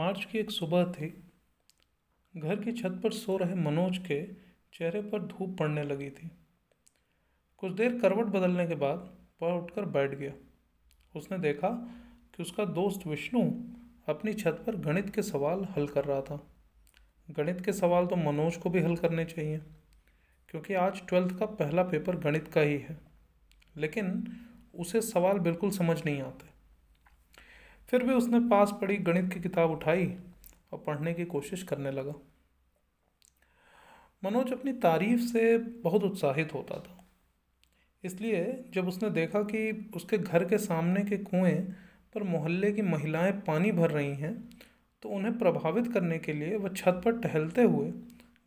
मार्च की एक सुबह थी। घर की छत पर सो रहे मनोज के चेहरे पर धूप पड़ने लगी थी। कुछ देर करवट बदलने के बाद वह उठकर बैठ गया। उसने देखा कि उसका दोस्त विष्णु अपनी छत पर गणित के सवाल हल कर रहा था। गणित के सवाल तो मनोज को भी हल करने चाहिए, क्योंकि आज ट्वेल्थ का पहला पेपर गणित का ही है। लेकिन उसे सवाल बिल्कुल समझ नहीं आते। फिर भी उसने पास पड़ी गणित की किताब उठाई और पढ़ने की कोशिश करने लगा। मनोज अपनी तारीफ़ से बहुत उत्साहित होता था। इसलिए जब उसने देखा कि उसके घर के सामने के कुएँ पर मोहल्ले की महिलाएँ पानी भर रही हैं तो उन्हें प्रभावित करने के लिए वह छत पर टहलते हुए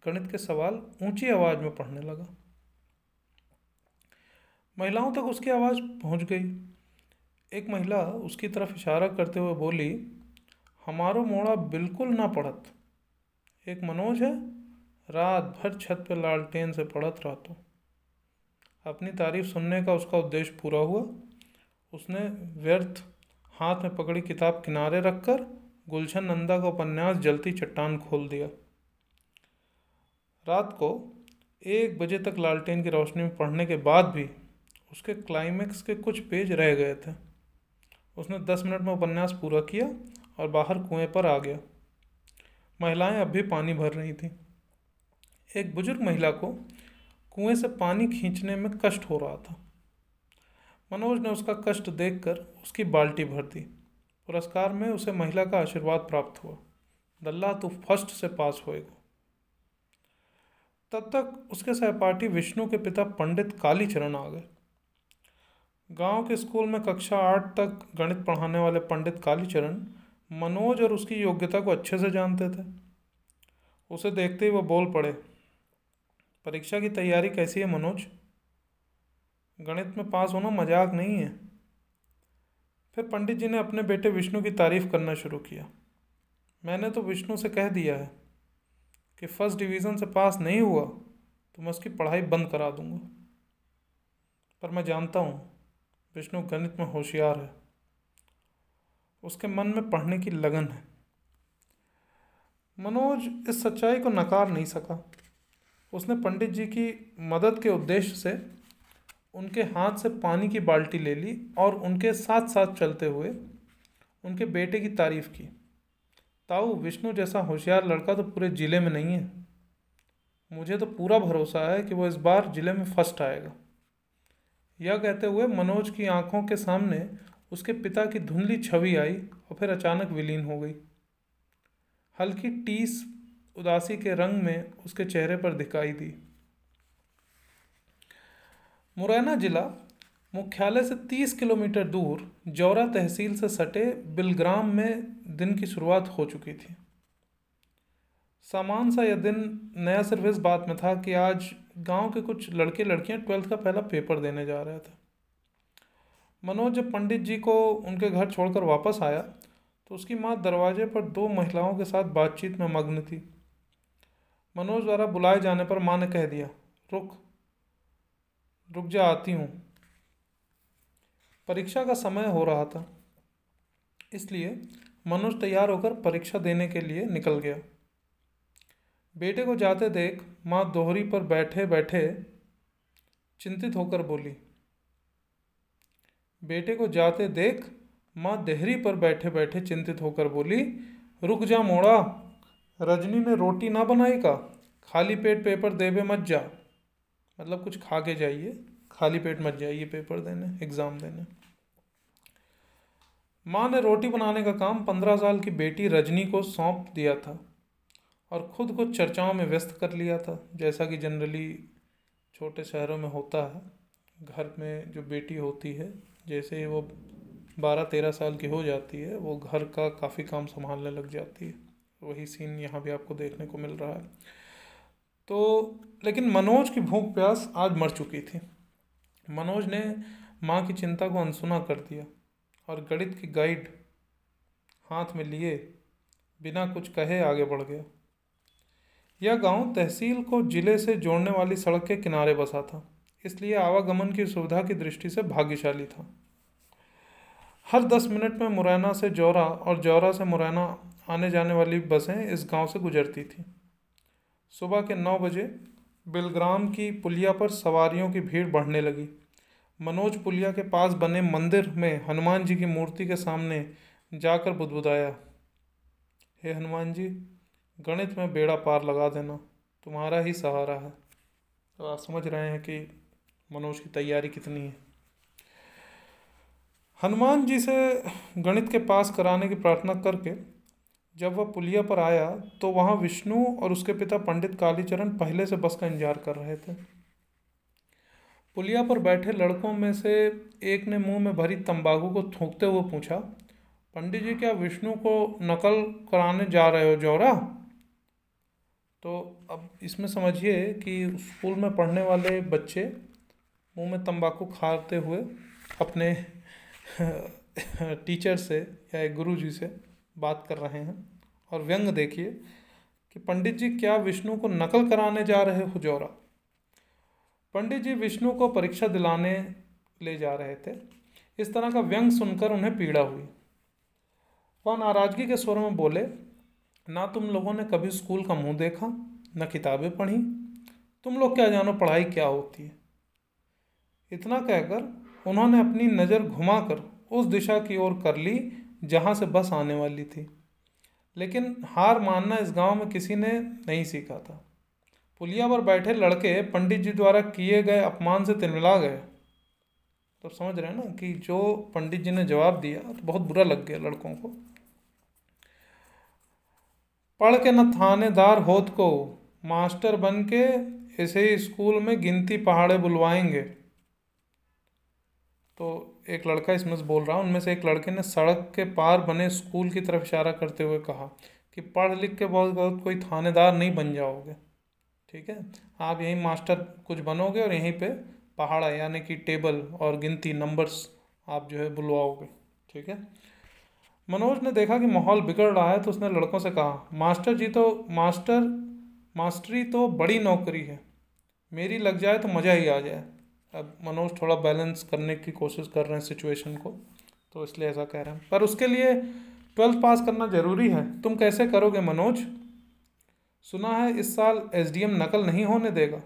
गणित के सवाल ऊँची आवाज़ में पढ़ने लगा। महिलाओं तक उसकी आवाज़ पहुँच गई। एक महिला उसकी तरफ़ इशारा करते हुए बोली, हमारो मोड़ा बिल्कुल ना पढ़त। एक मनोज है, रात भर छत पे लालटेन से पढ़त रहतो। अपनी तारीफ़ सुनने का उसका उद्देश्य पूरा हुआ। उसने व्यर्थ हाथ में पकड़ी किताब किनारे रखकर गुलशन नंदा का उपन्यास जलती चट्टान खोल दिया। रात को एक बजे तक लालटेन की रोशनी में पढ़ने के बाद भी उसके क्लाइमेक्स के कुछ पेज रह गए थे। उसने दस मिनट में उपन्यास पूरा किया और बाहर कुएँ पर आ गया। महिलाएँ अब भी पानी भर रही थीं। एक बुज़ुर्ग महिला को कुएँ से पानी खींचने में कष्ट हो रहा था। मनोज ने उसका कष्ट देखकर उसकी बाल्टी भर दी। पुरस्कार में उसे महिला का आशीर्वाद प्राप्त हुआ। दल्ला, तू फ़र्स्ट से पास होएगा। तब तक उसके सहपाठी विष्णु के पिता पंडित कालीचरण आ गए। गाँव के स्कूल में कक्षा आठ तक गणित पढ़ाने वाले पंडित कालीचरण मनोज और उसकी योग्यता को अच्छे से जानते थे। उसे देखते ही वह बोल पड़े, परीक्षा की तैयारी कैसी है मनोज? गणित में पास होना मज़ाक नहीं है। फिर पंडित जी ने अपने बेटे विष्णु की तारीफ़ करना शुरू किया। मैंने तो विष्णु से कह दिया है कि फ़र्स्ट डिवीज़न से पास नहीं हुआ तो मैं उसकी पढ़ाई बंद करा दूँगा। पर मैं जानता हूँ विष्णु गणित में होशियार है। उसके मन में पढ़ने की लगन है। मनोज इस सच्चाई को नकार नहीं सका। उसने पंडित जी की मदद के उद्देश्य से उनके हाथ से पानी की बाल्टी ले ली और उनके साथ साथ चलते हुए उनके बेटे की तारीफ़ की। ताऊ, विष्णु जैसा होशियार लड़का तो पूरे ज़िले में नहीं है। मुझे तो पूरा भरोसा है कि वो इस बार ज़िले में फ़र्स्ट आएगा। यह कहते हुए मनोज की आँखों के सामने उसके पिता की धुंधली छवि आई और फिर अचानक विलीन हो गई। हल्की टीस उदासी के रंग में उसके चेहरे पर दिखाई दी। मुरैना जिला, मुख्यालय से 30 किलोमीटर दूर, जौरा तहसील से सटे बिलग्राम में दिन की शुरुआत हो चुकी थी। सामान सा यह दिन नया सिर्फ़ इस बात में था कि आज गाँव के कुछ लड़के लड़कियाँ ट्वेल्थ का पहला पेपर देने जा रहे थे। मनोज जब पंडित जी को उनके घर छोड़कर वापस आया तो उसकी माँ दरवाजे पर दो महिलाओं के साथ बातचीत में मग्न थी। मनोज द्वारा बुलाए जाने पर माँ ने कह दिया, रुक रुक जा, आती हूँ। परीक्षा का समय हो रहा था, इसलिए मनोज तैयार होकर परीक्षा देने के लिए निकल गया। बेटे को जाते देख माँ दोहरी पर बैठे बैठे चिंतित होकर बोली, बेटे को जाते देख माँ देहरी पर बैठे बैठे चिंतित होकर बोली, रुक जा मोड़ा, रजनी ने रोटी ना बनाई का? खाली पेट पेपर देवे मत जा। मतलब कुछ खा के जाइए, खाली पेट मत जाइए पेपर देने, एग्ज़ाम देने। माँ ने रोटी बनाने का काम पंद्रह साल की बेटी रजनी को सौंप दिया था। और ख़ुद को चर्चाओं में व्यस्त कर लिया था। जैसा कि जनरली छोटे शहरों में होता है, घर में जो बेटी होती है, जैसे ही वो बारह तेरह साल की हो जाती है, वो घर का काफ़ी काम संभालने लग जाती है। वही सीन यहाँ भी आपको देखने को मिल रहा है। तो लेकिन मनोज की भूख प्यास आज मर चुकी थी। मनोज ने माँ की चिंता को अनसुना कर दिया और गणित की गाइड हाथ में लिए, बिना कुछ कहे आगे बढ़ गया। यह गाँव तहसील को ज़िले से जोड़ने वाली सड़क के किनारे बसा था, इसलिए आवागमन की सुविधा की दृष्टि से भाग्यशाली था। हर दस मिनट में मुरैना से जौरा और जौरा से मुरैना आने जाने वाली बसें इस गाँव से गुजरती थीं। सुबह के नौ बजे बिलग्राम की पुलिया पर सवारियों की भीड़ बढ़ने लगी। मनोज पुलिया के पास बने मंदिर में हनुमान जी की मूर्ति के सामने जाकर बुदबुदाया, हे हनुमान जी गणित में बेड़ा पार लगा देना। तुम्हारा ही सहारा है। तो आप समझ रहे हैं कि मनोज की तैयारी कितनी है। हनुमान जी से गणित के पास कराने की प्रार्थना करके जब वह पुलिया पर आया तो वहाँ विष्णु और उसके पिता पंडित कालीचरण पहले से बस का इंतज़ार कर रहे थे। पुलिया पर बैठे लड़कों में से एक ने मुँह में भरी तंबाकू को थूकते हुए पूछा, पंडित जी, क्या विष्णु को नकल कराने जा रहे हो, जौरा? तो अब इसमें समझिए कि स्कूल में पढ़ने वाले बच्चे मुँह में तंबाकू खाते हुए अपने टीचर से या एक गुरु जी से बात कर रहे हैं और व्यंग देखिए कि पंडित जी क्या विष्णु को नकल कराने जा रहे हो जौरा? पंडित जी विष्णु को परीक्षा दिलाने ले जा रहे थे। इस तरह का व्यंग सुनकर उन्हें पीड़ा हुई। वह नाराज़गी के स्वर में बोले ना तुम लोगों ने कभी स्कूल का मुँह देखा, न किताबें पढ़ी। तुम लोग क्या जानो पढ़ाई क्या होती है। इतना कहकर उन्होंने अपनी नज़र घुमाकर उस दिशा की ओर कर ली, जहाँ से बस आने वाली थी। लेकिन हार मानना इस गाँव में किसी ने नहीं सीखा था। पुलिया पर बैठे लड़के पंडित जी द्वारा किए गए अपमान से तिलमिला गए। तो समझ रहे हैं ना कि जो पंडित जी ने जवाब दिया तो बहुत बुरा लग गया लड़कों को। पढ़ के न थानेदार होत को, मास्टर बन के ऐसे ही स्कूल में गिनती पहाड़े बुलवाएँगे। तो एक लड़का इसमें से बोल रहा हूँ उनमें से एक लड़के ने सड़क के पार बने स्कूल की तरफ़ इशारा करते हुए कहा कि पढ़ लिख के बहुत बहुत कोई थानेदार नहीं बन जाओगे। ठीक है? आप यहीं मास्टर कुछ बनोगे और यहीं पे पहाड़ा, यानी कि टेबल और गिनती, नंबर्स आप जो है बुलवाओगे। ठीक है? मनोज ने देखा कि माहौल बिगड़ रहा है तो उसने लड़कों से कहा, मास्टर जी तो मास्टर, मास्टरी तो बड़ी नौकरी है। मेरी लग जाए तो मज़ा ही आ जाए। अब मनोज थोड़ा बैलेंस करने की कोशिश कर रहे हैं सिचुएशन को तो इसलिए ऐसा कह रहे हैं। पर उसके लिए ट्वेल्थ पास करना ज़रूरी है। तुम कैसे करोगे मनोज? सुना है इस साल एसडीएम नकल नहीं होने देगा।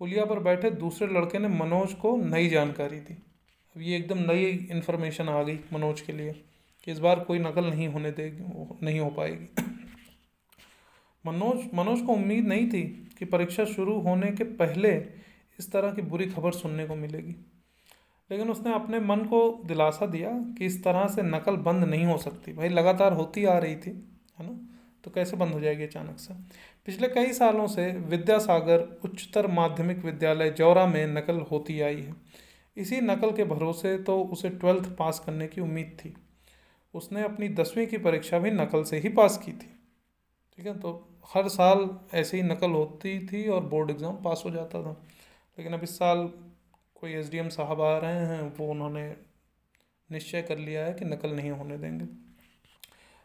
पुलिया पर बैठे दूसरे लड़के ने मनोज को नई जानकारी दी। अब ये एकदम नई इन्फॉर्मेशन आ गई मनोज के लिए। कि इस बार कोई नकल नहीं होने देगी नहीं हो पाएगी। मनोज मनोज को उम्मीद नहीं थी कि परीक्षा शुरू होने के पहले इस तरह की बुरी खबर सुनने को मिलेगी। लेकिन उसने अपने मन को दिलासा दिया कि इस तरह से नकल बंद नहीं हो सकती। भाई, लगातार होती आ रही थी, है ना? तो कैसे बंद हो जाएगी अचानक से? पिछले कई सालों से विद्यासागर उच्चतर माध्यमिक विद्यालय जौरा में नकल होती आई है। इसी नकल के भरोसे तो उसे ट्वेल्थ पास करने की उम्मीद थी। उसने अपनी दसवीं की परीक्षा भी नकल से ही पास की थी। ठीक है तो हर साल ऐसे ही नकल होती थी और बोर्ड एग्ज़ाम पास हो जाता था। लेकिन अब इस साल कोई एसडीएम साहब आ रहे हैं, वो उन्होंने निश्चय कर लिया है कि नकल नहीं होने देंगे।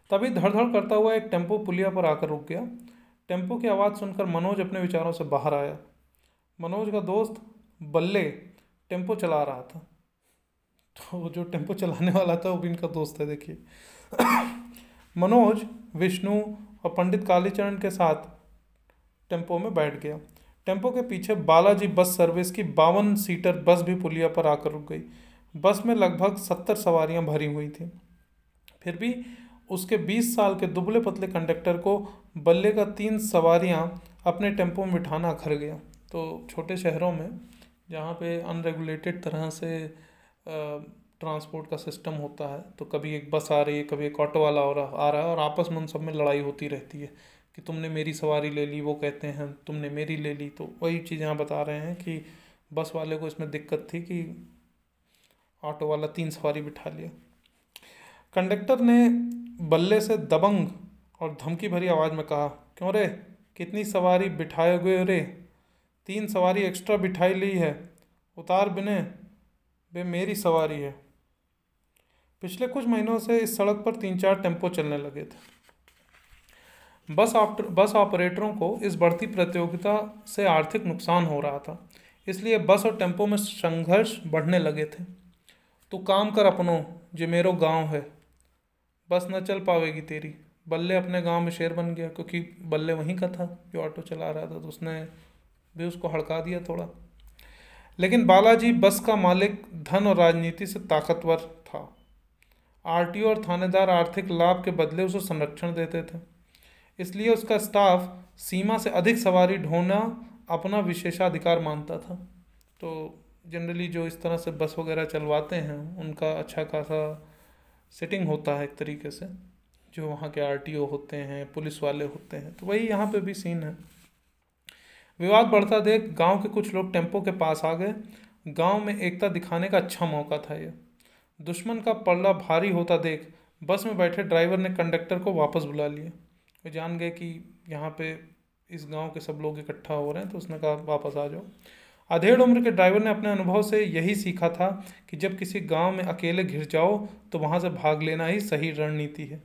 तभी धड़धड़ करता हुआ एक टेंपो पुलिया पर आकर रुक गया। टेंपो की आवाज़ सुनकर मनोज अपने विचारों से बाहर आया। मनोज का दोस्त बल्ले टेंपो चला रहा था। तो जो टेंपो चलाने वाला था वो भी इनका दोस्त है, देखिए। मनोज, विष्णु और पंडित कालीचरण के साथ टेंपो में बैठ गया। टेंपो के पीछे बालाजी बस सर्विस की बावन सीटर बस भी पुलिया पर आकर रुक गई। बस में लगभग सत्तर सवारियाँ भरी हुई थी। फिर भी उसके 20 साल के दुबले पतले कंडक्टर को बल्ले का तीन सवारियाँ अपने टेंपो में बिठाना अखर गया। तो छोटे शहरों में, जहाँ पे अनरेगुलेटेड तरह से ट्रांसपोर्ट का सिस्टम होता है तो कभी एक बस आ रही है, कभी एक ऑटो वाला आ रहा है और आपस में उन सब में लड़ाई होती रहती है कि तुमने मेरी सवारी ले ली, वो कहते हैं, तुमने मेरी ले ली तो वही चीज़ यहाँ बता रहे हैं कि बस वाले को इसमें दिक्कत थी कि ऑटो वाला तीन सवारी बिठा लिया। कंडक्टर ने बल्ले से दबंग और धमकी भरी आवाज़ में कहा, क्यों रे? कितनी सवारी बिठाए हुए रे? तीन सवारी एक्स्ट्रा बिठाई ली है, उतार बिने। बे मेरी सवारी है। पिछले कुछ महीनों से इस सड़क पर तीन चार टेंपो चलने लगे थे। बस ऑप्टर बस ऑपरेटरों को इस बढ़ती प्रतियोगिता से आर्थिक नुकसान हो रहा था, इसलिए बस और टेंपो में संघर्ष बढ़ने लगे थे। तो काम कर अपनों जो मेरो गाँव है। बस न चल पावेगी तेरी। बल्ले अपने गाँव में शेर बन गया, क्योंकि बल्ले वहीं का था जो ऑटो चला रहा था तो उसने भी उसको हड़का दिया थोड़ा। लेकिन बालाजी बस का मालिक धन और राजनीति से ताकतवर था। आरटीओ और थानेदार आर्थिक लाभ के बदले उसे संरक्षण देते थे। इसलिए उसका स्टाफ सीमा से अधिक सवारी ढोना अपना विशेषाधिकार मानता था। तो जनरली जो इस तरह से बस वगैरह चलवाते हैं, उनका अच्छा खासा सेटिंग होता है एक तरीके से। जो वहाँ के आरटीओ होते हैं, पुलिस वाले होते हैं तो वही यहाँ पे भी सीन है। विवाद बढ़ता देख गाँव के कुछ लोग टेंपो के पास आ गए। गाँव में एकता दिखाने का अच्छा मौका था यह दुश्मन का पल्ला भारी होता देख बस में बैठे ड्राइवर ने कंडक्टर को वापस बुला लिया वे जान गए कि यहाँ पे इस गाँव के सब लोग इकट्ठा हो रहे हैं तो उसने कहा, वापस आ जाओ। अधेड़ उम्र के ड्राइवर ने अपने अनुभव से यही सीखा था कि जब किसी गाँव में अकेले घिर जाओ तो वहाँ से भाग लेना ही सही रणनीति है।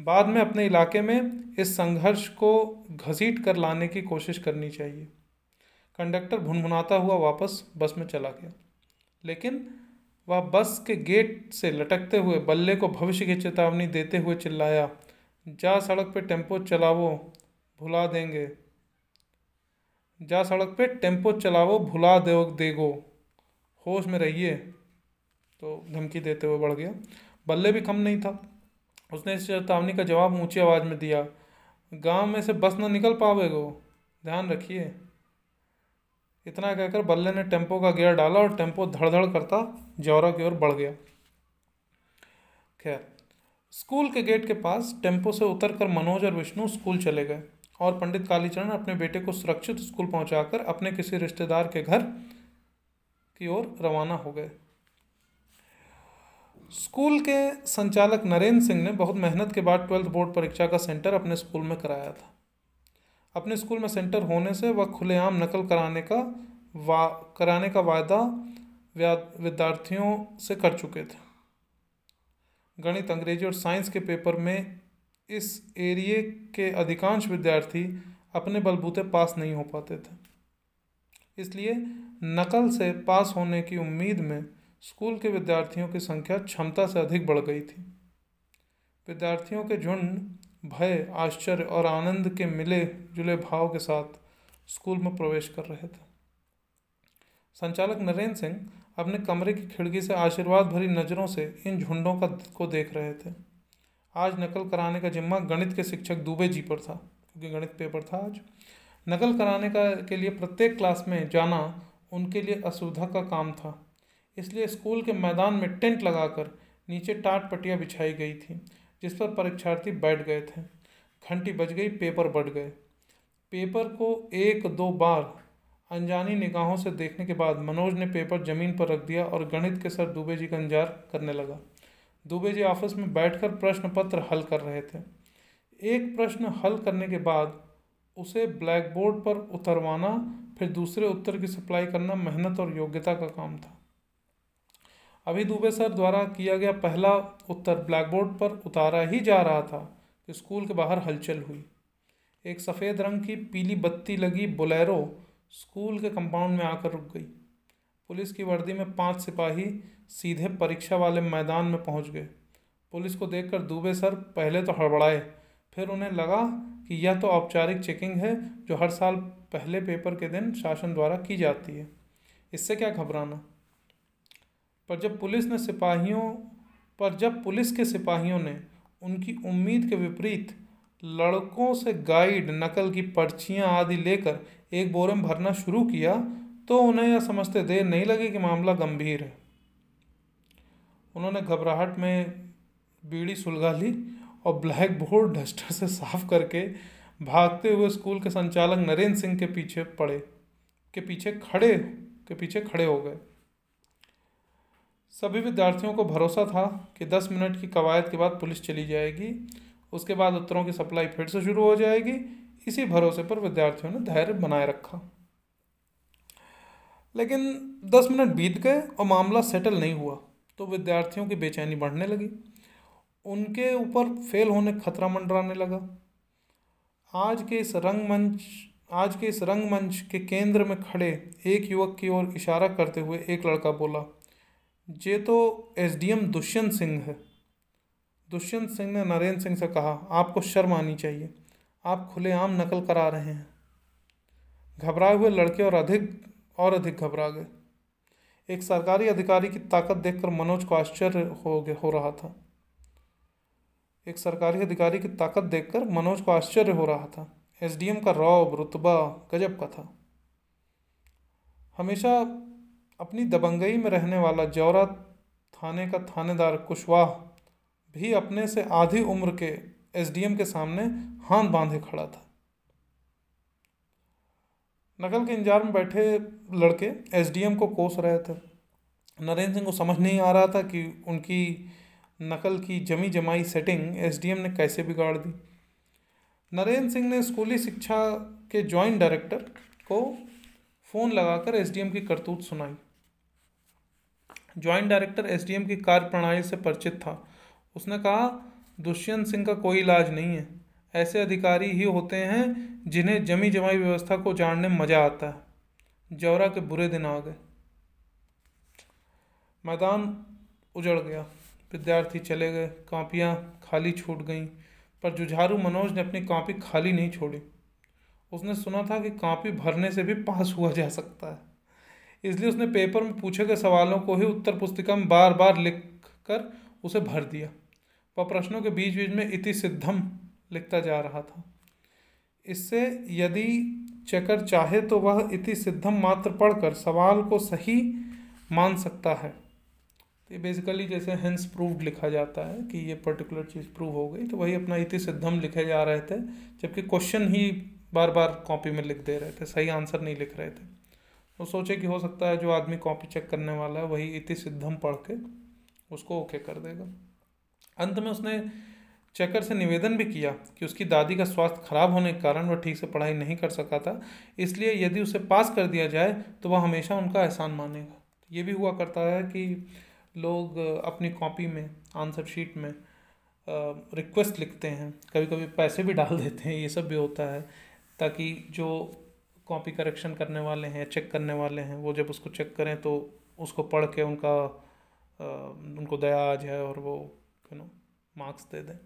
बाद में अपने इलाके में इस संघर्ष को घसीट कर लाने की कोशिश करनी चाहिए। कंडक्टर भुनभुनाता हुआ वापस बस में चला गया। लेकिन वह बस के गेट से लटकते हुए बल्ले को भविष्य की चेतावनी देते हुए चिल्लाया, जा सड़क पे टेंपो चलावो भुला देंगे। जा सड़क पे टेंपो चलावो भुला दे, देगो। होश में रहिए। तो धमकी देते हुए बढ़ गया। बल्ले भी कम नहीं था। उसने इस चेतावनी का जवाब ऊँची आवाज़ में दिया, गाँव में से बस ना निकल पावेगो। ध्यान रखिए। इतना कहकर बल्ले ने टेंपो का गियर डाला और टेंपो धड़धड़ करता जौरा की ओर बढ़ गया। खैर, स्कूल के गेट के पास टेंपो से उतरकर मनोज और विष्णु स्कूल चले गए और पंडित कालीचरण अपने बेटे को सुरक्षित स्कूल पहुंचाकर अपने किसी रिश्तेदार के घर की ओर रवाना हो गए। स्कूल के संचालक नरेंद्र सिंह ने बहुत मेहनत के बाद ट्वेल्थ बोर्ड परीक्षा का सेंटर अपने स्कूल में कराया था। अपने स्कूल में सेंटर होने से वह खुलेआम नकल कराने का वा, कराने का वायदा विद्यार्थियों से कर चुके थे। गणित, अंग्रेज़ी और साइंस के पेपर में इस एरिए के अधिकांश विद्यार्थी अपने बलबूते पास नहीं हो पाते थे। इसलिए नकल से पास होने की उम्मीद में स्कूल के विद्यार्थियों की संख्या क्षमता से अधिक बढ़ गई थी। विद्यार्थियों के झुंड, भय, आश्चर्य और आनंद के मिले जुले भाव के साथ स्कूल में प्रवेश कर रहे थे। संचालक नरेंद्र सिंह अपने कमरे की खिड़की से आशीर्वाद भरी नज़रों से इन झुंडों का को देख रहे थे। आज नकल कराने का जिम्मा गणित के शिक्षक दुबे जी पर था, क्योंकि गणित पेपर था आज। नकल कराने का के लिए प्रत्येक क्लास में जाना उनके लिए असुविधा का काम था। इसलिए स्कूल के मैदान में टेंट लगाकर नीचे टाट पटिया बिछाई गई थी, जिस पर परीक्षार्थी बैठ गए थे। घंटी बज गई, पेपर बढ़ गए। पेपर को एक दो बार अनजानी निगाहों से देखने के बाद मनोज ने पेपर ज़मीन पर रख दिया और गणित के सर दुबे जी का इंतज़ार करने लगा। दुबे जी ऑफ़िस में बैठकर प्रश्न पत्र हल कर रहे थे। एक प्रश्न हल करने के बाद उसे ब्लैक बोर्ड पर उतरवाना, फिर दूसरे उत्तर की सप्लाई करना मेहनत और योग्यता का काम था। अभी दुबे सर द्वारा किया गया पहला उत्तर ब्लैकबोर्ड पर उतारा ही जा रहा था कि स्कूल के बाहर हलचल हुई। एक सफ़ेद रंग की पीली बत्ती लगी बोलेरो स्कूल के कंपाउंड में आकर रुक गई। पुलिस की वर्दी में पाँच सिपाही सीधे परीक्षा वाले मैदान में पहुँच गए। पुलिस को देखकर दुबे सर पहले तो हड़बड़ाए, फिर उन्हें लगा कि यह तो औपचारिक चेकिंग है जो हर साल पहले पेपर के दिन शासन द्वारा की जाती है। इससे क्या घबराना? पर जब पुलिस ने सिपाहियों पर, जब पुलिस के सिपाहियों ने उनकी उम्मीद के विपरीत लड़कों से गाइड, नकल की पर्चियाँ आदि लेकर एक बोरे में भरना शुरू किया तो उन्हें यह समझते देर नहीं लगी कि मामला गंभीर है। उन्होंने घबराहट में बीड़ी सुलगा ली और ब्लैक बोर्ड डस्टर से साफ़ करके भागते हुए स्कूल के संचालक नरेंद्र सिंह के पीछे पड़े, के पीछे खड़े, के पीछे खड़े हो गए। सभी विद्यार्थियों को भरोसा था कि दस मिनट की कवायद के बाद पुलिस चली जाएगी। उसके बाद उत्तरों की सप्लाई फिर से शुरू हो जाएगी। इसी भरोसे पर विद्यार्थियों ने धैर्य बनाए रखा। लेकिन दस मिनट बीत गए और मामला सेटल नहीं हुआ तो विद्यार्थियों की बेचैनी बढ़ने लगी। उनके ऊपर फेल होने खतरा मंडराने लगा। आज के इस रंगमंच, आज के इस रंगमंच के केंद्र में खड़े एक युवक की ओर इशारा करते हुए एक लड़का बोला ये तो एसडीएम दुष्यंत सिंह है। दुष्यंत सिंह ने नरेंद्र सिंह से कहा, आपको शर्म आनी चाहिए। आप खुलेआम नकल करा रहे हैं। घबराए हुए लड़के और अधिक और अधिक घबरा गए। एक सरकारी अधिकारी की ताकत देखकर मनोज को आश्चर्य हो गया, हो रहा था। एक सरकारी अधिकारी की ताकत देखकर मनोज को आश्चर्य हो रहा था। एसडीएम का रौब, रुतबा, गजब का था। हमेशा अपनी दबंगई में रहने वाला जौरा थाने का थानेदार कुशवाह भी अपने से आधी उम्र के एसडीएम के सामने हाथ बांधे खड़ा था। नकल के इंजार में बैठे लड़के एसडीएम को कोस रहे थे। नरेंद्र सिंह को समझ नहीं आ रहा था कि उनकी नकल की जमी जमाई सेटिंग एसडीएम ने कैसे बिगाड़ दी। नरेंद्र सिंह ने स्कूली शिक्षा के जॉइंट डायरेक्टर को फ़ोन लगाकर एसडीएम की करतूत सुनाई। ज्वाइंट डायरेक्टर एसडीएम की कार्य प्रणाली से परिचित था। उसने कहा, दुष्यंत सिंह का कोई इलाज नहीं है। ऐसे अधिकारी ही होते हैं जिन्हें जमी जमाई व्यवस्था को जानने में मज़ा आता है। जौरा के बुरे दिन आ गए। मैदान उजड़ गया। विद्यार्थी चले गए। कापियाँ खाली छूट गईं, पर जुझारू मनोज ने अपनी कॉपी खाली नहीं छोड़ी। उसने सुना था कि कॉपी भरने से भी पास हुआ जा सकता है। इसलिए उसने पेपर में पूछे गए सवालों को ही उत्तर पुस्तिका में बार बार लिख कर उसे भर दिया। वह प्रश्नों के बीच बीच में इति सिद्धम लिखता जा रहा था। इससे यदि चकर चाहे तो वह इति सिद्धम मात्र पढ़कर सवाल को सही मान सकता है। तो ये बेसिकली जैसे हेंस प्रूव्ड लिखा जाता है कि ये पर्टिकुलर चीज़ प्रूव हो गई तो वही अपना इति सिद्धम लिखे जा रहे थे, जबकि क्वेश्चन ही बार बार कॉपी में लिख दे रहे थे, सही आंसर नहीं लिख रहे थे। वो सोचे कि हो सकता है जो आदमी कॉपी चेक करने वाला है, वही इति सिद्धम पढ़ के उसको ओके कर देगा। अंत में उसने चेकर से निवेदन भी किया कि उसकी दादी का स्वास्थ्य खराब होने के कारण वह ठीक से पढ़ाई नहीं कर सका था। इसलिए यदि उसे पास कर दिया जाए तो वह हमेशा उनका एहसान मानेगा। ये भी हुआ करता है कि लोग अपनी कॉपी में, आंसर शीट में रिक्वेस्ट लिखते हैं। कभी कभी पैसे भी डाल देते हैं। ये सब भी होता है, ताकि जो कॉपी करेक्शन करने वाले हैं चेक करने वाले हैं, वो जब उसको चेक करें तो उसको पढ़ के उनका उनको दया आ जाए और वो यू नो मार्क्स दे दें।